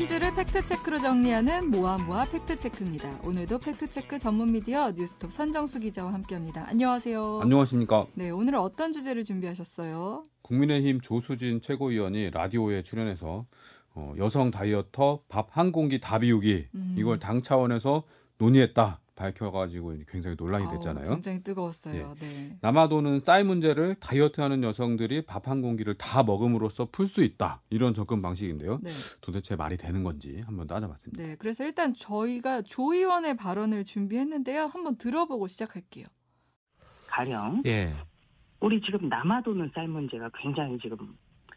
한 주를 팩트체크로 정리하는 모아모아 팩트체크입니다. 오늘도 팩트체크 전문 미디어 뉴스톱 선정수 기자와 함께합니다. 안녕하세요. 안녕하십니까. 네, 오늘은 어떤 주제를 준비하셨어요? 국민의힘 조수진 최고위원이 라디오에 출연해서 어, 여성 다이어터 밥 한 공기 다 비우기 음. 이걸 당 차원에서 논의했다 밝혀가지고 굉장히 논란이 아우, 됐잖아요. 굉장히 뜨거웠어요. 네. 남아도는 쌀 문제를 다이어트하는 여성들이 밥 한 공기를 다 먹음으로써 풀 수 있다 이런 접근 방식인데요. 네. 도대체 말이 되는 건지 한번 따져봤습니다. 네. 그래서 일단 저희가 조 의원의 발언을 준비했는데요. 한번 들어보고 시작할게요. 가령 예. 우리 지금 남아도는 쌀 문제가 굉장히 지금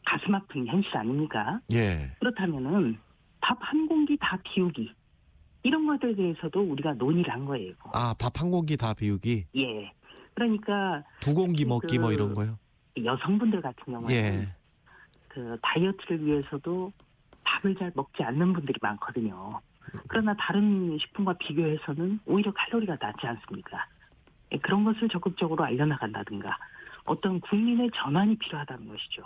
가슴 아픈 현실 아닙니까? 예. 그렇다면은 밥 한 공기 다 비우기 이런 것들에 대해서도 우리가 논의를 한 거예요. 아, 밥 한 공기 다 비우기. 예. 그러니까 두 공기 먹기 뭐 그- 이런 거요. 여성분들 같은 경우에는 예. 그 다이어트를 위해서도 밥을 잘 먹지 않는 분들이 많거든요. 그러나 다른 식품과 비교해서는 오히려 칼로리가 낮지 않습니까? 예, 그런 것을 적극적으로 알려나간다든가 어떤 국민의 전환이 필요하다는 것이죠.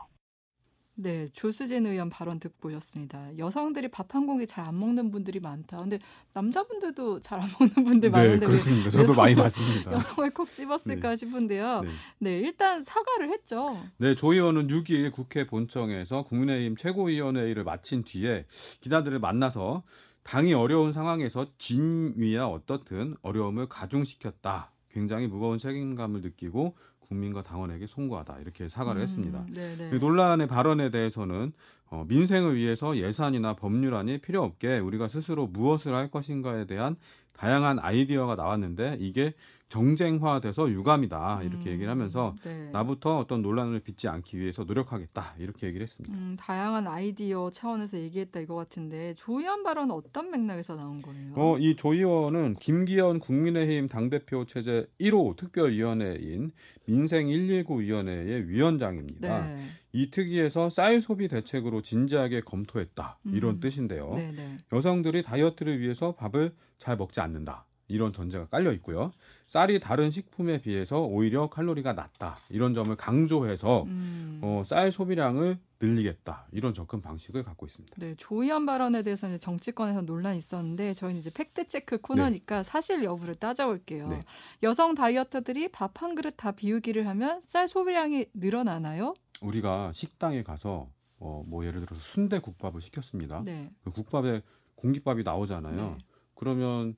네, 조수진 의원 발언 듣고 오셨습니다. 여성들이 밥 한 공기 잘 안 먹는 분들이 많다. 근데 남자분들도 잘 안 먹는 분들 많은데 왜 그렇습니다. 저도 여성- 많이 봤습니다. 여성을 콕 집었을까 싶은데요. 네. 네, 일단 사과를 했죠. 네, 조 의원은 6일 국회 본청에서 국민의힘 최고위원회의를 마친 뒤에 기자들을 만나서 당이 어려운 상황에서 진위야 어떻든 어려움을 가중시켰다. 굉장히 무거운 책임감을 느끼고 국민과 당원에게 송구하다. 이렇게 사과를 음, 했습니다. 네, 네. 그 논란의 발언에 대해서는 어, 민생을 위해서 예산이나 법률안이 필요 없게 우리가 스스로 무엇을 할 것인가에 대한 다양한 아이디어가 나왔는데 이게 정쟁화돼서 유감이다 이렇게 음, 얘기를 하면서 네. 나부터 어떤 논란을 빚지 않기 위해서 노력하겠다 이렇게 얘기를 했습니다. 음, 다양한 아이디어 차원에서 얘기했다 이거 같은데 조 의원 발언은 어떤 맥락에서 나온 거예요? 어, 이조 의원은 김기현 국민의힘 당대표 체제 1호 특별위원회인 민생 119 위원회의 위원장입니다. 네. 이 특위에서 쌀 소비 대책으로 진지하게 검토했다 이런 음. 뜻인데요. 네, 네. 여성들이 다이어트를 위해서 밥을 잘 먹지 않는다. 이런 전제가 깔려 있고요. 쌀이 다른 식품에 비해서 오히려 칼로리가 낮다. 이런 점을 강조해서 음. 어, 쌀 소비량을 늘리겠다. 이런 접근 방식을 갖고 있습니다. 네, 조 의원 발언에 대해서는 이제 정치권에서 논란이 있었는데 저희는 이제 팩트 체크 코너니까 사실 여부를 따져볼게요. 네. 여성 다이어터들이 밥 한 그릇 다 비우기를 하면 쌀 소비량이 늘어나나요? 우리가 식당에 가서 어, 뭐 예를 들어서 순대 국밥을 시켰습니다. 네. 그 국밥에 공깃밥이 나오잖아요. 네. 그러면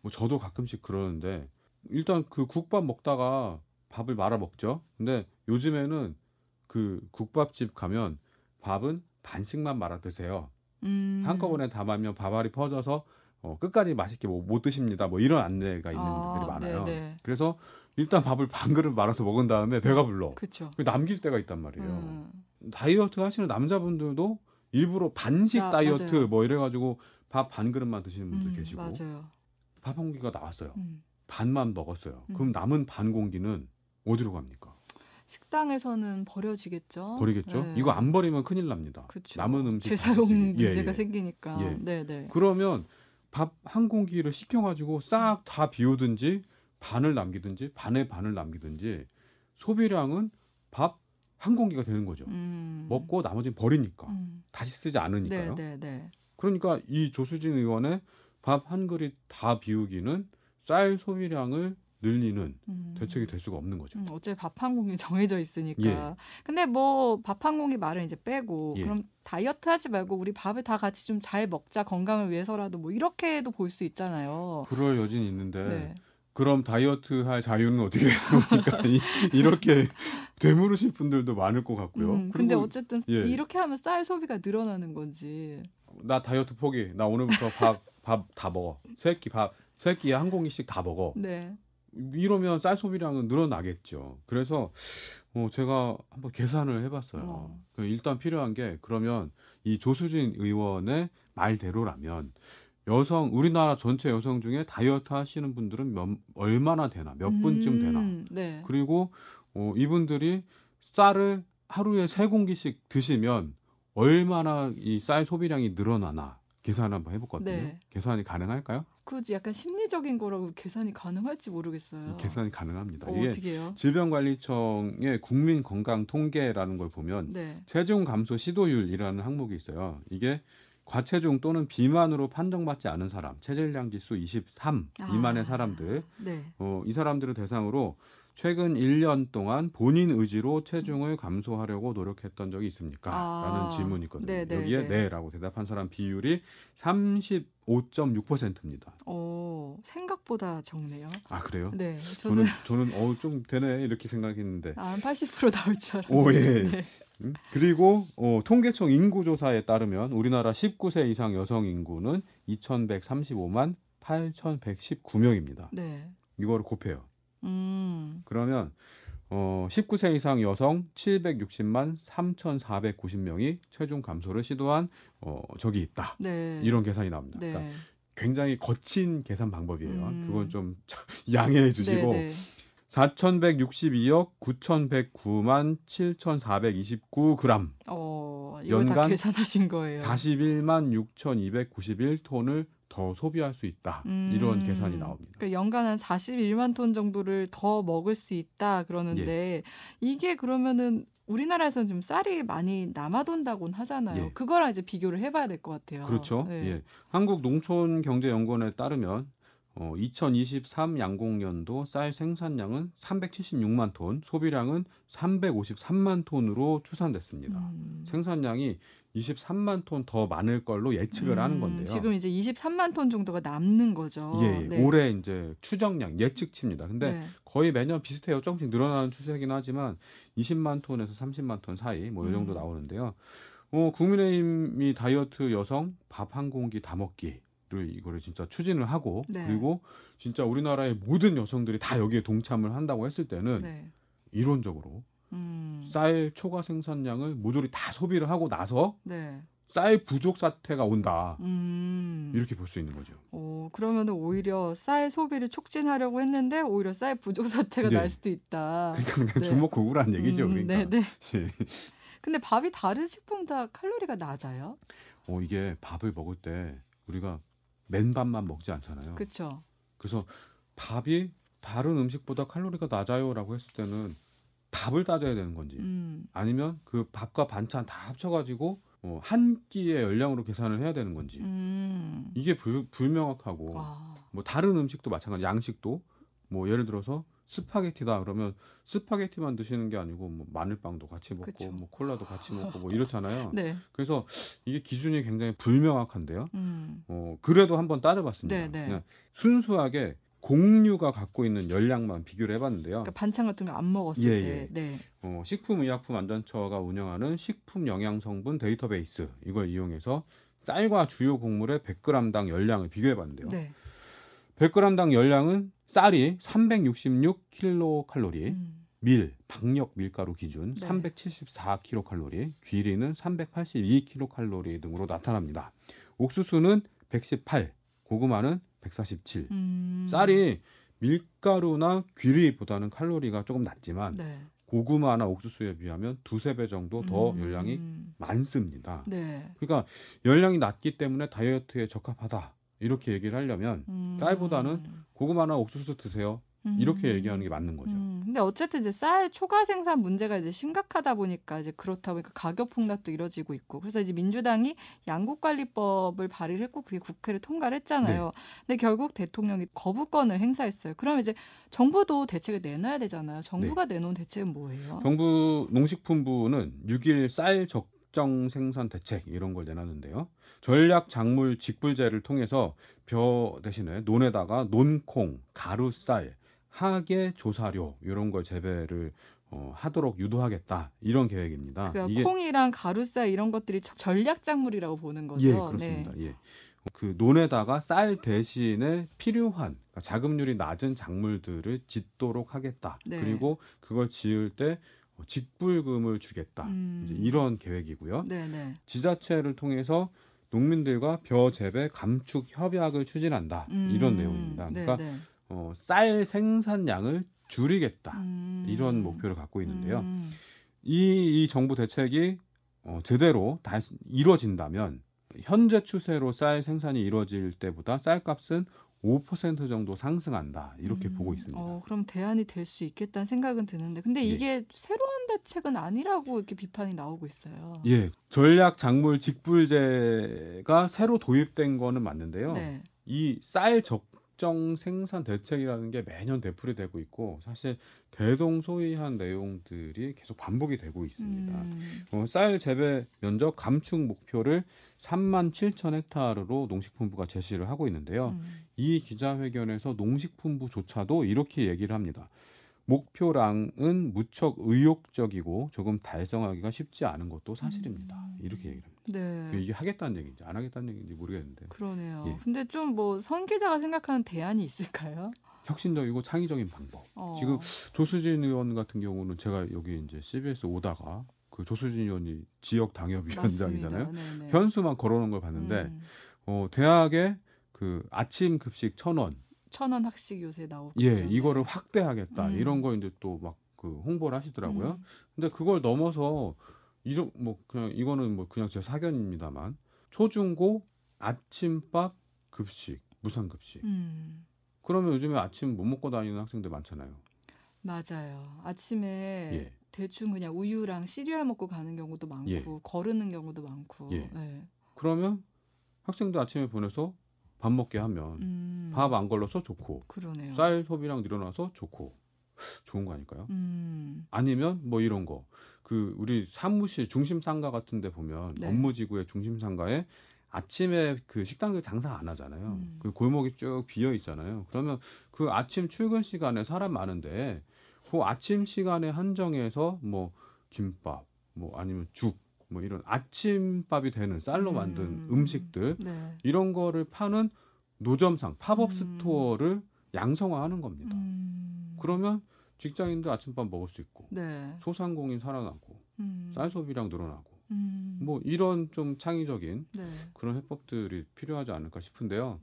뭐 저도 가끔씩 그러는데 일단 그 국밥 먹다가 밥을 말아 먹죠. 근데 요즘에는 그 국밥집 가면 밥은 반씩만 말아 드세요. 음. 한꺼번에 담으면 밥알이 퍼져서 어, 끝까지 맛있게 뭐 못 드십니다. 뭐 이런 안내가 있는 아, 분들이 많아요. 네네. 그래서 일단 밥을 반 그릇 말아서 먹은 다음에 배가 불러. 그렇죠. 남길 때가 있단 말이에요. 음. 다이어트 하시는 남자분들도 일부러 반식 아, 다이어트 맞아요. 뭐 이래가지고 밥 반 그릇만 드시는 분들 음, 계시고 맞아요. 밥한 공기가 나왔어요. 음. 반만 먹었어요. 음. 그럼 남은 반 공기는 어디로 갑니까? 식당에서는 버려지겠죠. 버리겠죠? 네. 이거 안 버리면 큰일 납니다. 그쵸. 남은 음식 재사용 예, 문제가 예. 생기니까. 예. 네, 네. 그러면 밥 한 공기를 시켜가지고 싹 다 비우든지 반을 남기든지 반의 반을 남기든지 소비량은 밥 한 공기가 되는 거죠. 음. 먹고 나머지는 버리니까 음. 다시 쓰지 않으니까요. 네, 네, 네. 그러니까 이 조수진 의원의 밥 한 그릇 다 비우기는 쌀 소비량을 늘리는 음. 대책이 될 수가 없는 거죠. 음, 어차피 밥 한 공기 정해져 있으니까. 예. 근데 뭐 밥 한 공기 말은 이제 빼고 예. 그럼 다이어트 하지 말고 우리 밥을 다 같이 좀 잘 먹자 건강을 위해서라도 뭐 이렇게도 볼 수 있잖아요. 그럴 여진이 있는데 네. 그럼 다이어트 할 자유는 어떻게 되는 겁니까? 이- 이렇게 되물으실 분들도 많을 것 같고요. 음, 근데 어쨌든 예. 이렇게 하면 쌀 소비가 늘어나는 건지. 나 다이어트 포기. 나 오늘부터 밥 밥 다 먹어. 세끼 밥 세 끼에 한 공기씩 다 먹어. 네. 이러면 쌀 소비량은 늘어나겠죠. 그래서 어, 제가 한번 계산을 해봤어요. 어. 그 일단 필요한 게 그러면 이 조수진 의원의 말대로라면 여성 우리나라 전체 여성 중에 다이어트 하시는 분들은 몇, 얼마나 되나 몇 분쯤 되나 음, 네. 그리고 어, 이분들이 쌀을 하루에 세 공기씩 드시면 얼마나 이 쌀 소비량이 늘어나나 계산 한번 해봤거든요. 네. 계산이 가능할까요? 그 약간 심리적인 거라고 계산이 가능할지 모르겠어요. 계산이 가능합니다. 어, 이게 해요? 질병관리청의 국민 건강 통계라는 걸 보면 네. 체중 감소 시도율이라는 항목이 있어요. 이게 과체중 또는 비만으로 판정받지 않은 사람, 체질량 지수 23 아. 미만의 사람들, 네. 어, 이 사람들을 대상으로 최근 1년 동안 본인 의지로 체중을 감소하려고 노력했던 적이 있습니까? 아. 라는 질문이 있거든요. 네, 네, 여기에 네. 네. 라고 대답한 사람 비율이 35.6%입니다. 어, 생각보다 적네요. 아, 그래요? 네. 저는 저는 저는 어 좀 되네 이렇게 생각했는데. 아, 한80% 나올 줄 알았는데. 오, 예. 네. 음? 그리고 어, 통계청 인구조사에 따르면 우리나라 19세 이상 여성 인구는 2,135만 8,119명입니다. 네. 이거를 곱해요. 음. 그러면 어, 19세 이상 여성 760만 3,490명이 체중 감소를 시도한 어, 적이 있다. 네. 이런 계산이 나옵니다. 네. 그러니까 굉장히 거친 계산 방법이에요. 음. 그건 좀 양해해 주시고 네, 네. 4,162억 9,109만 7,429g 어, 이걸 다 연간 계산하신 거예요. 41만 6,291톤을 더 소비할 수 있다. 음. 이런 계산이 나옵니다. 그러니까 연간 한 41만 톤 정도를 더 먹을 수 있다 그러는데 예. 이게 그러면은 우리나라에서는 좀 쌀이 많이 남아돈다고는 하잖아요. 예. 그거랑 이제 비교를 해봐야 될 것 같아요. 그렇죠. 네. 예. 한국농촌경제연구원에 따르면 어, 2023 양곡년도 쌀 생산량은 376만 톤, 소비량은 353만 톤으로 추산됐습니다. 음. 생산량이 23만 톤 더 많을 걸로 예측을 하는 음, 건데요. 지금 이제 23만 톤 정도가 남는 거죠. 예, 예. 네. 올해 이제 추정량 예측치입니다. 근데 네. 거의 매년 비슷해요. 조금씩 늘어나는 추세이긴 하지만 20만 톤에서 30만 톤 사이 뭐이 정도 음. 나오는데요. 어, 국민의힘이 다이어트 여성 밥 한 공기 다 먹기 를 이거를 진짜 추진을 하고 네. 그리고 진짜 우리나라의 모든 여성들이 다 여기에 동참을 한다고 했을 때는 네. 이론적으로 음. 쌀 초과 생산량을 모조리 다 소비를 하고 나서 네. 쌀 부족 사태가 온다. 음. 이렇게 볼 수 있는 거죠. 어, 그러면은 오히려 쌀 소비를 촉진하려고 했는데 오히려 쌀 부족 사태가 네. 날 수도 있다. 그러니까 그냥 네. 주먹 구구란 얘기죠. 음, 그러니까. 네, 네. 예. 근데 밥이 다른 식품 다 칼로리가 낮아요? 어, 이게 밥을 먹을 때 우리가 맨밥만 먹지 않잖아요. 그렇죠. 그래서 밥이 다른 음식보다 칼로리가 낮아요라고 했을 때는 밥을 따져야 되는 건지 음. 아니면 그 밥과 반찬 다 합쳐가지고 어, 한 끼의 열량으로 계산을 해야 되는 건지 음. 이게 불, 불명확하고 와. 뭐 다른 음식도 마찬가지 양식도 뭐 예를 들어서 스파게티다 그러면 스파게티만 드시는 게 아니고 뭐 마늘빵도 같이 먹고 그쵸. 뭐 콜라도 같이 먹고 뭐 이렇잖아요. 네. 그래서 이게 기준이 굉장히 불명확한데요. 음. 어, 그래도 한번 따져봤습니다. 네, 네. 그냥 순수하게 공유가 갖고 있는 열량만 비교를 해봤는데요. 그러니까 반찬 같은 거 안 먹었을 예, 때. 예. 네. 어, 식품의약품안전처가 운영하는 식품 영양 성분 데이터베이스 이걸 이용해서 쌀과 주요 곡물의 100g당 열량을 비교해봤는데요. 네. 100g당 열량은 쌀이 366kcal, 음. 밀, 박력 밀가루 기준 네. 374kcal, 귀리는 382kcal 등으로 나타납니다. 옥수수는 118, 고구마는 147. 음. 쌀이 밀가루나 귀리보다는 칼로리가 조금 낮지만 네. 고구마나 옥수수에 비하면 두세 배 정도 더 음. 열량이 많습니다. 네. 그러니까 열량이 낮기 때문에 다이어트에 적합하다. 이렇게 얘기를 하려면 음. 쌀보다는 고구마나 옥수수 드세요. 이렇게 음. 얘기하는 게 맞는 거죠. 음, 근데 어쨌든 이제 쌀 초과 생산 문제가 이제 심각하다 보니까 이제 그렇다 보니까 가격 폭락도 이뤄지고 있고 그래서 이제 민주당이 양국관리법을 발의를 했고 그게 국회를 통과를 했잖아요. 네. 근데 결국 대통령이 거부권을 행사했어요. 그럼 이제 정부도 대책을 내놔야 되잖아요. 정부가 네. 내놓은 대책은 뭐예요? 정부 농식품부는 6일 쌀 적정 생산 대책 이런 걸 내놨는데요. 전략 작물 직불제를 통해서 벼 대신에 논에다가 논콩, 가루쌀, 하계 조사료 이런 걸 재배를 어, 하도록 유도하겠다 이런 계획입니다. 그러니까 콩이랑 가루쌀 이런 것들이 저- 전략 작물이라고 보는 거죠. 예, 그렇습니다. 예. 그 논에다가 쌀 대신에 필요한 그러니까 자급률이 낮은 작물들을 짓도록 하겠다. 네. 그리고 그걸 지을 때 어, 직불금을 주겠다. 음. 이제 이런 계획이고요. 네, 네. 지자체를 통해서 농민들과 벼 재배 감축 협약을 추진한다. 이런 음, 내용입니다. 네, 그러니까 네. 어, 쌀 생산량을 줄이겠다. 음. 이런 목표를 갖고 있는데요. 음. 이, 이 정부 대책이 어, 제대로 다 이루어진다면 현재 추세로 쌀 생산이 이루어질 때보다 쌀값은 5% 정도 상승한다 이렇게 음, 보고 있습니다. 어, 그럼 대안이 될 수 있겠다는 생각은 드는데, 근데 예. 이게 새로운 대책은 아니라고 이렇게 비판이 나오고 있어요. 예, 전략 작물 직불제가 새로 도입된 거는 맞는데요. 네. 이쌀 적 정 생산 대책이라는 게 매년 되풀이되고 있고 사실 대동소이한 내용들이 계속 반복이 되고 있습니다. 음, 어, 쌀 재배 면적 감축 목표를 3만 7천 헥타르로 농식품부가 제시를 하고 있는데요. 음, 이 기자회견에서 농식품부조차도 이렇게 얘기를 합니다. 목표량은 무척 의욕적이고 조금 달성하기가 쉽지 않은 것도 사실입니다. 음. 이렇게 얘기를 합니다. 네. 이게 하겠다는 얘기인지 안 하겠다는 얘기인지 모르겠는데 그러네요. 예. 근데 좀뭐선 기자가 생각하는 대안이 있을까요? 혁신적이고 창의적인 방법. 어, 지금 조수진 의원 같은 경우는 제가 여기 이제 CBS 오다가 그 조수진 의원이 지역 당협위원장이잖아요. 맞습니다. 네네. 현수막 걸어놓은 걸 봤는데 음, 어, 대학에 그 아침 급식 천 원, 천 원 학식 요새 나오고 예. 이거를 확대하겠다 음. 이런 거 이제 또 막 그 홍보를 하시더라고요. 음, 근데 그걸 넘어서 이런 뭐 그냥 이거는 뭐 그냥 제 사견입니다만 초중고 아침밥 급식 무상 급식. 음, 그러면 요즘에 아침 못 먹고 다니는 학생들 많잖아요. 맞아요. 아침에 예. 대충 그냥 우유랑 시리얼 먹고 가는 경우도 많고 예. 거르는 경우도 많고. 예. 네. 그러면 학생들 아침에 보내서 밥 먹게 하면 음, 밥안 걸러서 좋고 그러네요. 쌀 소비량 늘어나서 좋고 좋은 거 아닐까요? 음, 아니면 뭐 이런 거. 그 우리 사무실 중심 상가 같은 데 보면 네. 업무 지구의 중심 상가에 아침에 그 식당들 장사 안 하잖아요. 음. 그 골목이 쭉 비어 있잖아요. 그러면 그 아침 출근 시간에 사람 많은데 그 아침 시간에 한정해서 뭐 김밥 뭐 아니면 죽 뭐 이런 아침밥이 되는 쌀로 만든 음. 음식들 네. 이런 거를 파는 노점상 팝업 음. 스토어를 양성화하는 겁니다. 음, 그러면 직장인들 아침밥 먹을 수 있고 네. 소상공인 살아나고 음, 쌀 소비량 늘어나고 음, 뭐 이런 좀 창의적인 네. 그런 해법들이 필요하지 않을까 싶은데요.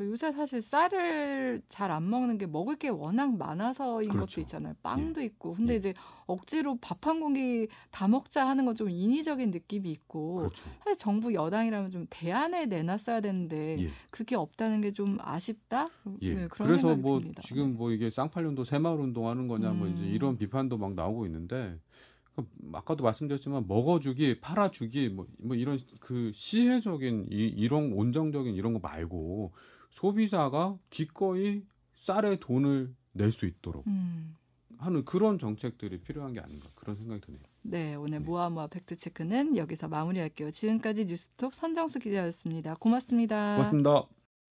네. 그 요새 사실 쌀을 잘 안 먹는 게 먹을 게 워낙 많아서인 그렇죠. 것도 있잖아요. 빵도 있고. 근데 예. 이제 억지로 밥 한 공기 다 먹자 하는 건 좀 인위적인 느낌이 있고. 그렇죠. 사실 정부 여당이라면 좀 대안을 내놨어야 되는데 예. 그게 없다는 게 좀 아쉽다. 예. 네, 그런 그래서 뭐 듭니다. 지금 뭐 이게 쌍팔년도 새마을 운동하는 거냐 뭐 이제 음. 이런 비판도 막 나오고 있는데 그 아까도 말씀드렸지만 먹어주기, 팔아주기 뭐, 뭐 이런 그 시혜적인 이, 이런 온정적인 이런 거 말고 소비자가 기꺼이 쌀에 돈을 낼 수 있도록 음. 하는 그런 정책들이 필요한 게 아닌가 그런 생각이 드네요. 네, 오늘 네. 모아모아 팩트 체크는 여기서 마무리할게요. 지금까지 뉴스톱 선정수 기자였습니다. 고맙습니다. 고맙습니다.